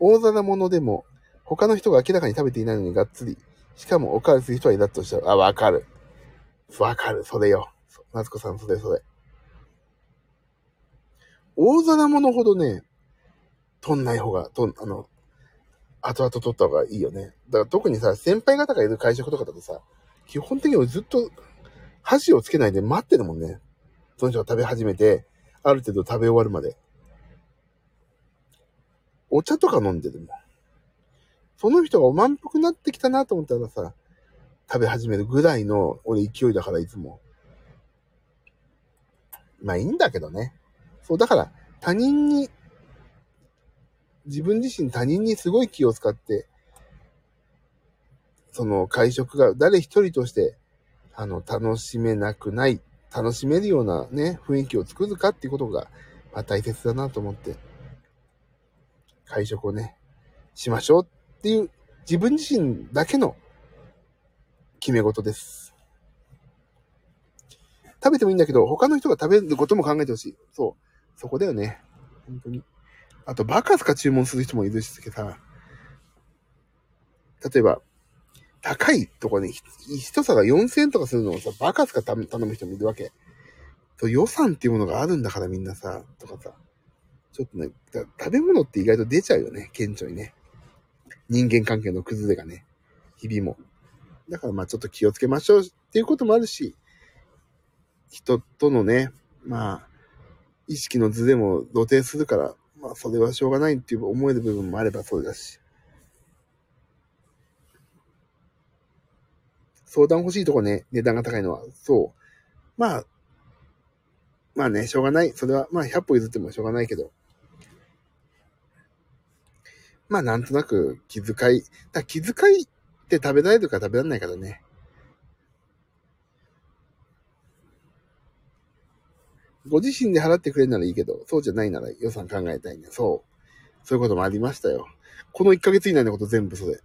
大皿物でも他の人が明らかに食べていないのにがっつり。しかもおかわりする人はイラッとしちゃう。あ、わかる。わかる。それよ。夏子さん、それそれ。大皿物ほどね、取んない方が、とん、あの、後々取った方がいいよね。だから特にさ、先輩方がいる会食とかだとさ、基本的にずっと箸をつけないで待ってるもんね。その人が食べ始めて、ある程度食べ終わるまで。お茶とか飲んでるもん。その人がお満腹になってきたなと思ったらさ、食べ始めるぐらいの俺勢いだからいつも。まあいいんだけどね。そう、だから他人に自分自身他人にすごい気を使って、その会食が誰一人として、あの、楽しめなくない、楽しめるようなね、雰囲気を作るかっていうことが、まあ大切だなと思って、会食をね、しましょうっていう、自分自身だけの決め事です。食べてもいいんだけど、他の人が食べることも考えてほしい。そう。そこだよね。本当に。あと、バカスカ注文する人もいるしさ、例えば、高いとこに、一皿4000円とかするのをさ、バカスカ頼む人もいるわけ。そう予算っていうものがあるんだからみんなさ、とかさ。ちょっとね、食べ物って意外と出ちゃうよね、顕著にね。人間関係の崩れがね、日々も。だからまあちょっと気をつけましょうっていうこともあるし、人とのね、まあ、意識の図でも露呈するから、まあ、それはしょうがないっていう思える部分もあればそうだし。相談欲しいとこね、値段が高いのは、そう。まあ、まあね、しょうがない。それは、まあ、100歩譲ってもしょうがないけど。まあなんとなく気遣い、だ気遣いって食べられるか食べられないからね。ご自身で払ってくれるならいいけど、そうじゃないなら予算考えたいね。そう。そういうこともありましたよ。この1ヶ月以内のこと全部それ。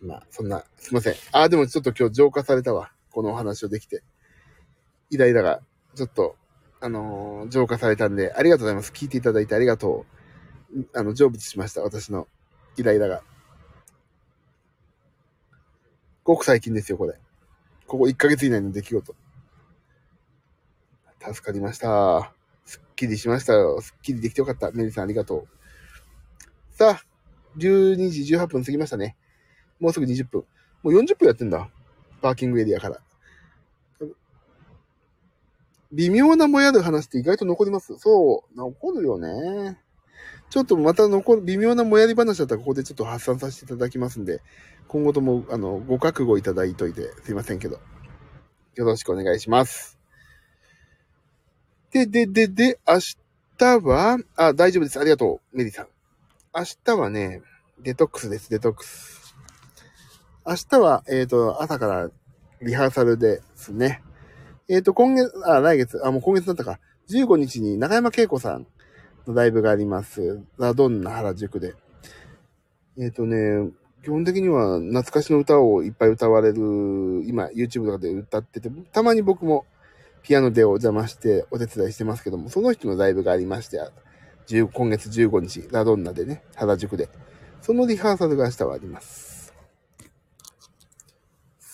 まあ、そんな、すいません。あ、でもちょっと今日浄化されたわ。このお話をできて。イライラが、ちょっと、あの、浄化されたんで、ありがとうございます。聞いていただいてありがとう。あの、成仏しました。私のイライラが。ごく最近ですよ、これ。ここ1ヶ月以内の出来事。助かりました。すっきりしましたよ。すっきりできてよかった。メリーさんありがとう。さあ、12時18分過ぎましたね。もうすぐ20分。もう40分やってんだ。パーキングエリアから。微妙なもやる話って意外と残ります。そう、残るよね。ちょっとまた残る、微妙なもやり話だったらここでちょっと発散させていただきますんで、今後とも、あの、ご覚悟いただいといて、すいませんけど。よろしくお願いします。で、で、で、で、明日は、あ、大丈夫です。ありがとう、メリーさん。明日はね、デトックスです、デトックス。明日は、えっ、ー、と、朝からリハーサルですね。えっ、ー、と、今月、あ、来月、あ、もう今月だったか。15日に中山恵子さんのライブがあります。ラドンナ原宿で。えっ、ー、とね、基本的には懐かしの歌をいっぱい歌われる、今 YouTube とかで歌ってて、たまに僕もピアノでお邪魔してお手伝いしてますけども、その人のライブがありまして、今月15日、ラドンナでね、原宿で。そのリハーサルが明日はあります。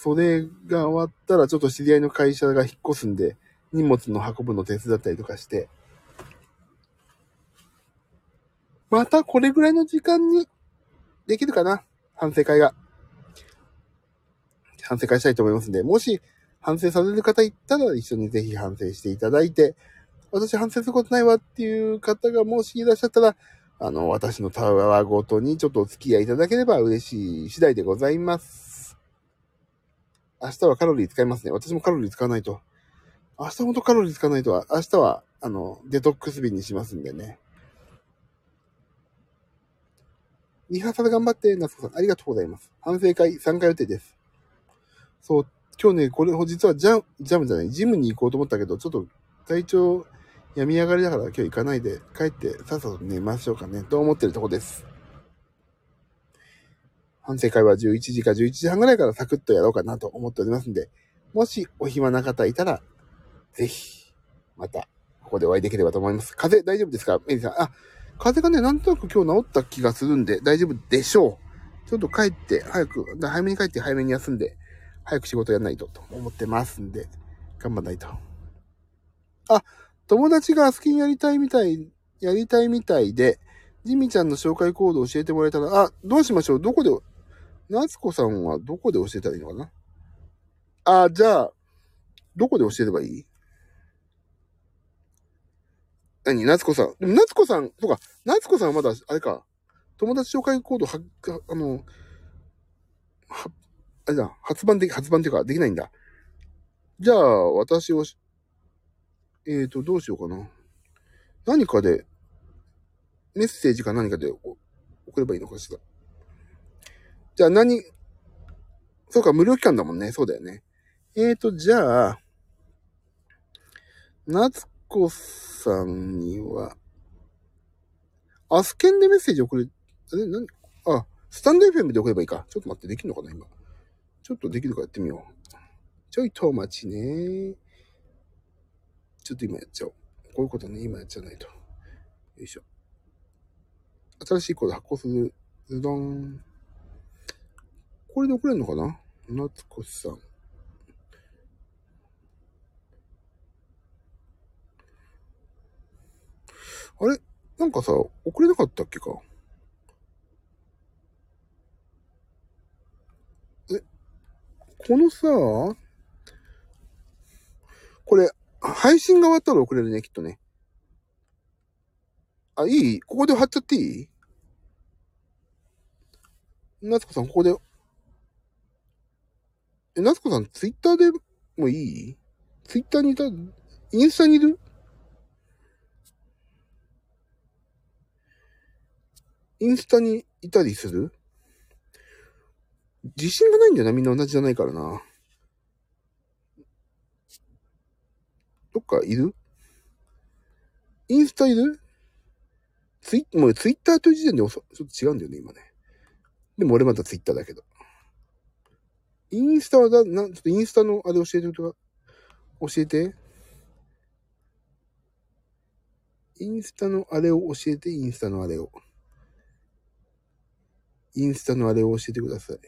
それが終わったら、ちょっと知り合いの会社が引っ越すんで、荷物の運ぶの手伝ったりとかして、またこれぐらいの時間にできるかな？反省会が。反省会したいと思いますんで、もし反省される方いたら一緒にぜひ反省していただいて、私反省することないわっていう方がもしいらっしゃったら、あの、私のタワーごとにちょっとお付き合いいただければ嬉しい次第でございます。明日はカロリー使いますね。私もカロリー使わないと。明日ほんとカロリー使わないとは、明日は、あの、デトックス日にしますんでね。リハーサル頑張って、夏子さん、ありがとうございます。反省会参加予定です。そう、今日ね、これ、実はジャン、ジャムじゃない、ジムに行こうと思ったけど、ちょっと体調病み上がりだから今日行かないで、帰ってさっさと寝ましょうかね、と思ってるとこです。反省会は11時か11時半ぐらいからサクッとやろうかなと思っておりますんで、もしお暇な方いたら、ぜひ、また、ここでお会いできればと思います。風邪大丈夫ですか？メリーさん。あ、風邪がね、なんとなく今日治った気がするんで大丈夫でしょう。ちょっと帰って、早く、早めに帰って早めに休んで、早く仕事やんないとと思ってますんで、頑張んないと。あ、友達が好きにやりたいみたい、やりたいみたいで、ジミちゃんの紹介コードを教えてもらえたら、あ、どうしましょう？どこで夏子さんはどこで教えたらいいのかな？あ、じゃあ、どこで教えればいい？何？夏子さん。でも夏子さん、そうか、夏子さんはまだ、あれか、友達紹介コードは、あの、は、あれだ、発売で、発売っていうか、できないんだ。じゃあ、私を、えっ、ー、と、どうしようかな。何かで、メッセージか何かで送ればいいのかしら。じゃあ何、そうか、無料期間だもんね。そうだよね。えーと、じゃあ、夏子さんには、アスケンでメッセージ送れ、え、なに、あ、スタンド FM で送ればいいか。ちょっと待って、できるのかな、今。ちょっとできるかやってみよう。ちょいと待ちね。ちょっと今やっちゃおう。こういうことね、今やっちゃわないと。よいしょ。新しいコード発行する。ズドン。これで送れるのかな？夏子さん。あれ？なんかさ、送れなかったっけか？え、このさ、これ、配信が終わったら送れるね、きっとね。あ、いい？ここで貼っちゃっていい？夏子さん、ここでえ、夏子さん、ツイッターでもいい？ツイッターにいた、インスタにいる？インスタにいたりする？自信がないんだよな、みんな同じじゃないからな。どっかいる？インスタいる？ツイもうツイッターという時点でちょっと違うんだよね、今ね。でも俺またツイッターだけど。インスタはだ、なん、ちょっとインスタのあれ教えてとか、教えて。インスタのあれを教えて、インスタのあれを。インスタのあれを教えてください。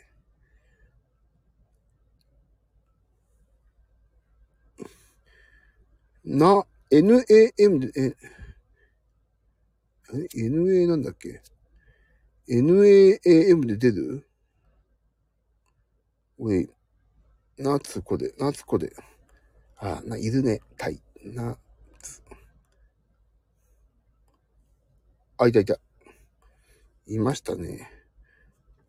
な、NAM で、え、え ?NA なんだっけ ?NAAM で出る？おい、夏子で、夏子で。あ、な、いるね。たい。な、つあ、いたいた。いましたね。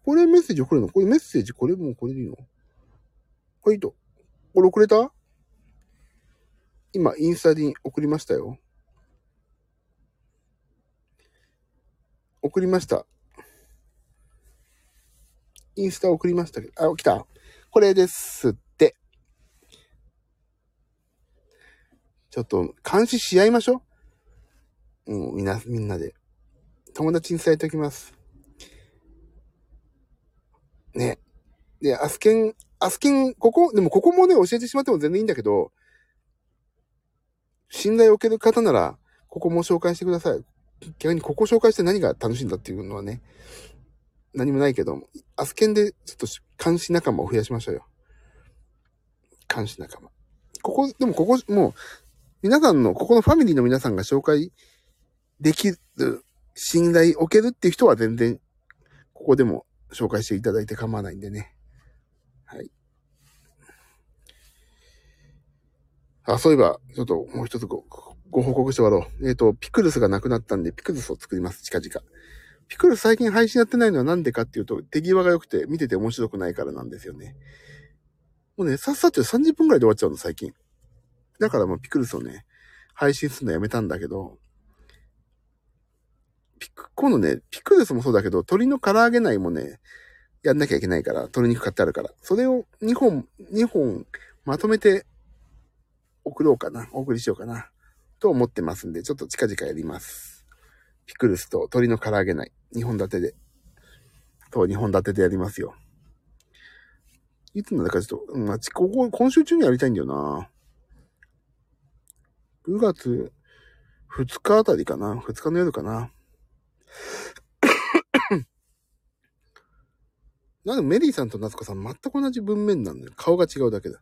これメッセージ送るの？これメッセージこれもうこれでいいの？はいと。これ送れた？今、インスタに送りましたよ。送りました。インスタ送りましたけど、あ、来たこれですって。ちょっと、監視し合いましょう。うん、みんな、みんなで。友達に伝えておきます。ね。で、アスケン、アスケン、ここ、でもここもね、教えてしまっても全然いいんだけど、信頼を受ける方なら、ここも紹介してください。逆にここ紹介して何が楽しいんだっていうのはね、何もないけども、アスケンでちょっと監視仲間を増やしましょうよ。監視仲間。ここ、でもここ、もう、皆さんの、ここのファミリーの皆さんが紹介できる、信頼を受けるっていう人は全然、ここでも紹介していただいて構わないんでね。はい。あ、そういえば、ちょっともう一つご、ご報告して終わろう。えっ、ー、と、ピクルスがなくなったんで、ピクルスを作ります、近々。ピクルス最近配信やってないのはなんでかっていうと、手際が良くて見てて面白くないからなんですよね。もうね、さっさと30分くらいで終わっちゃうの、最近。だからもうピクルスをね、配信するのやめたんだけど、ピク、今度ね、ピクルスもそうだけど、鶏の唐揚げ内もね、やんなきゃいけないから、鶏肉買ってあるから。それを2本、2本まとめて送ろうかな。お送りしようかな。と思ってますんで、ちょっと近々やります。ピクルスと鶏の唐揚げない。2本立てで。と2本立てでやりますよ。いつなんだかちょっと、まあ、ここ、今週中にやりたいんだよな。9月2日あたりかな。2日の夜かな。なんでメリーさんと夏子さん全く同じ文面なんだよ。顔が違うだけだ。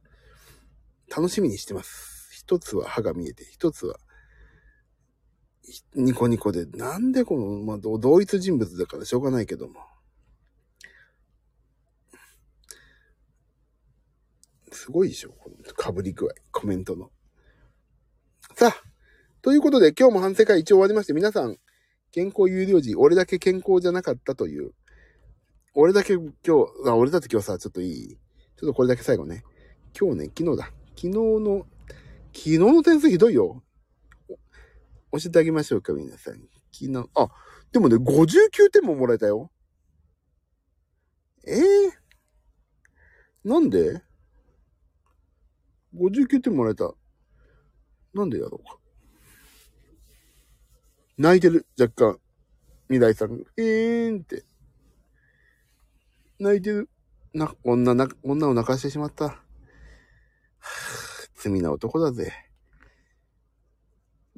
楽しみにしてます。一つは歯が見えて、一つはニコニコで、なんでこの、まあ、同一人物だからしょうがないけども。すごいでしょこの被り具合、コメントの。さあ、ということで今日も反省会一応終わりまして、皆さん、健康有料時、俺だけ健康じゃなかったという、俺だけ今日、あ、俺だって今日さ、ちょっといい？ちょっとこれだけ最後ね。今日ね、昨日だ。昨日の、昨日の点数ひどいよ。教えてあげましょうか、皆さん。昨日、あ、でもね、59点ももらえたよ。ええー、なんで ?59 点もらえた。なんでやろうか。泣いてる、若干。未来さん。えーんって。泣いてる。な、女な、女を泣かしてしまった。はぁ、罪な男だぜ。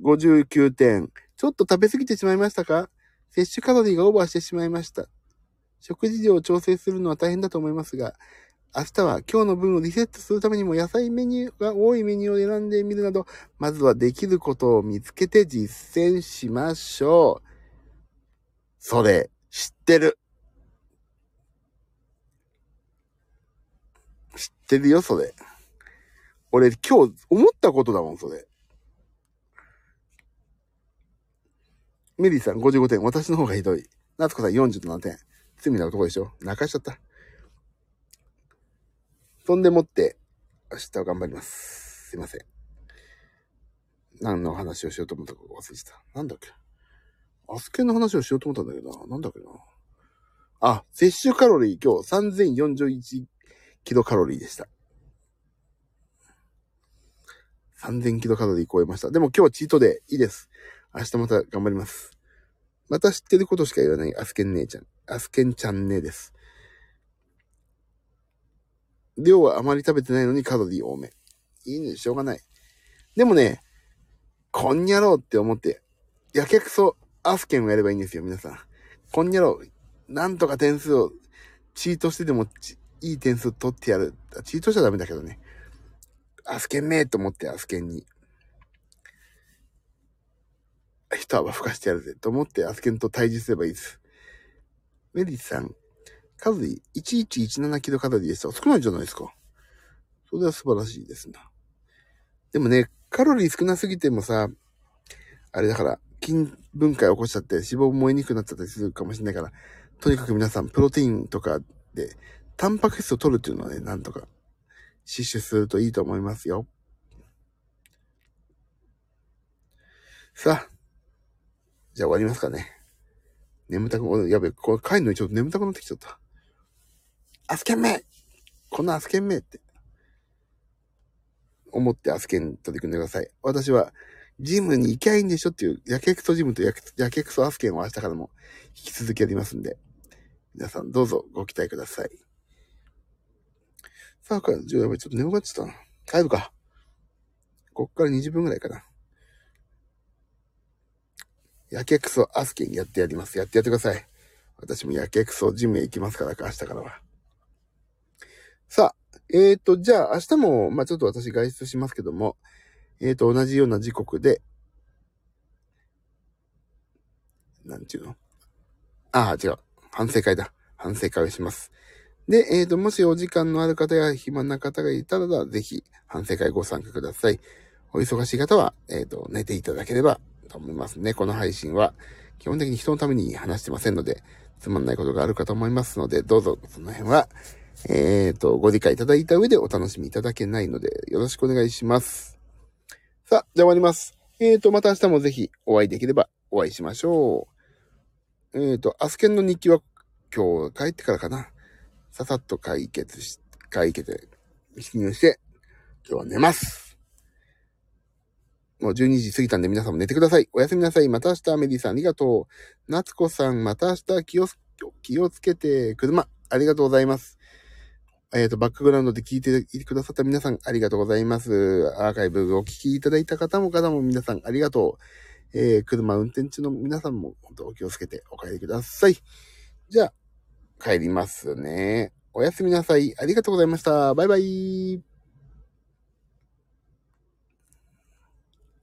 59点。ちょっと食べ過ぎてしまいましたか？摂取カロリーがオーバーしてしまいました。食事量を調整するのは大変だと思いますが、明日は今日の分をリセットするためにも野菜メニューが多いメニューを選んでみるなど、まずはできることを見つけて実践しましょう。それ、知ってる。知ってるよ、それ。俺今日思ったことだもん、それ。メリーさん55点。私の方がひどい。夏子さん47点。罪な男でしょ泣かしちゃった。そんでもって、明日は頑張ります。すいません。何の話をしようと思ったか忘れてた。なんだっけ？アスケンの話をしようと思ったんだけどな。なんだっけな？あ、摂取カロリー今日3041キロカロリーでした。3000キロカロリー超えました。でも今日はチートでいいです。明日また頑張ります。また知ってることしか言わないアスケン姉ちゃん。アスケンちゃんねです。量はあまり食べてないのにカロリー多め。いいね、しょうがない。でもね、こんにゃろうって思って、やけくそアスケンをやればいいんですよ、皆さん。こんにゃろう、なんとか点数を、チートしてでも、いい点数取ってやる。チートしちゃダメだけどね。アスケンめーと思って、アスケンに。一泡吹かしてやるぜと思ってアスケンと対峙すればいいです。メリーさん、カロリー1117キロカロリーでした。少ないじゃないですか。それは素晴らしいですな。でもね、カロリー少なすぎてもさ、あれだから、筋分解起こしちゃって脂肪燃えにくくなっちゃったりするかもしれないから、とにかく皆さん、プロテインとかで、タンパク質を取るっていうのはね、なんとか、摂取するといいと思いますよ。さあ、じゃあ終わりますかね。眠たく、やべ、これ帰るのにちょっと眠たくなってきちゃった。アスケンメこのアスケンメって。思ってアスケン取り組んでください。私は、ジムに行きゃいいんでしょっていう、やけくそジムとやけくそアスケンを明日からも引き続きやりますんで、皆さんどうぞご期待ください。さあ、か、じゃあやばい、ちょっと眠くなっちゃったな。帰るか。こっから20分くらいかな。やけくそアスケンやってやります。やってやってください。私もやけくそジムへ行きますから、明日からは。さあ、えっ、ー、と、じゃあ明日も、まあちょっと私外出しますけども、えっ、ー、と、同じような時刻で、なんていうの？ああ、違う。反省会だ。反省会をします。で、えっ、ー、と、もしお時間のある方や暇な方がいたら、ぜひ、反省会ご参加ください。お忙しい方は、えっ、と、寝ていただければと思いますね。この配信は、基本的に人のために話してませんので、つまんないことがあるかと思いますので、どうぞ、その辺は、えっ、ー、と、ご理解いただいた上でお楽しみいただけないので、よろしくお願いします。さあ、じゃあ終わります。えっ、ー、と、また明日もぜひお会いできればお会いしましょう。えっ、ー、と、アスケンの日記は今日帰ってからかな。ささっと解決し、解決、記入して、今日は寝ます。もう12時過ぎたんで皆さんも寝てください。おやすみなさい。また明日、メディさんありがとう。夏子さん、また明日気を、気をつけて、車、ありがとうございます。えっ、ー、と、バックグラウンドで聞いてくださった皆さん、ありがとうございます。アーカイブをお聞きいただいた方も方も皆さん、ありがとう。えー、車運転中の皆さんも、本当お気をつけてお帰りください。じゃあ、帰りますね。おやすみなさい。ありがとうございました。バイバイ。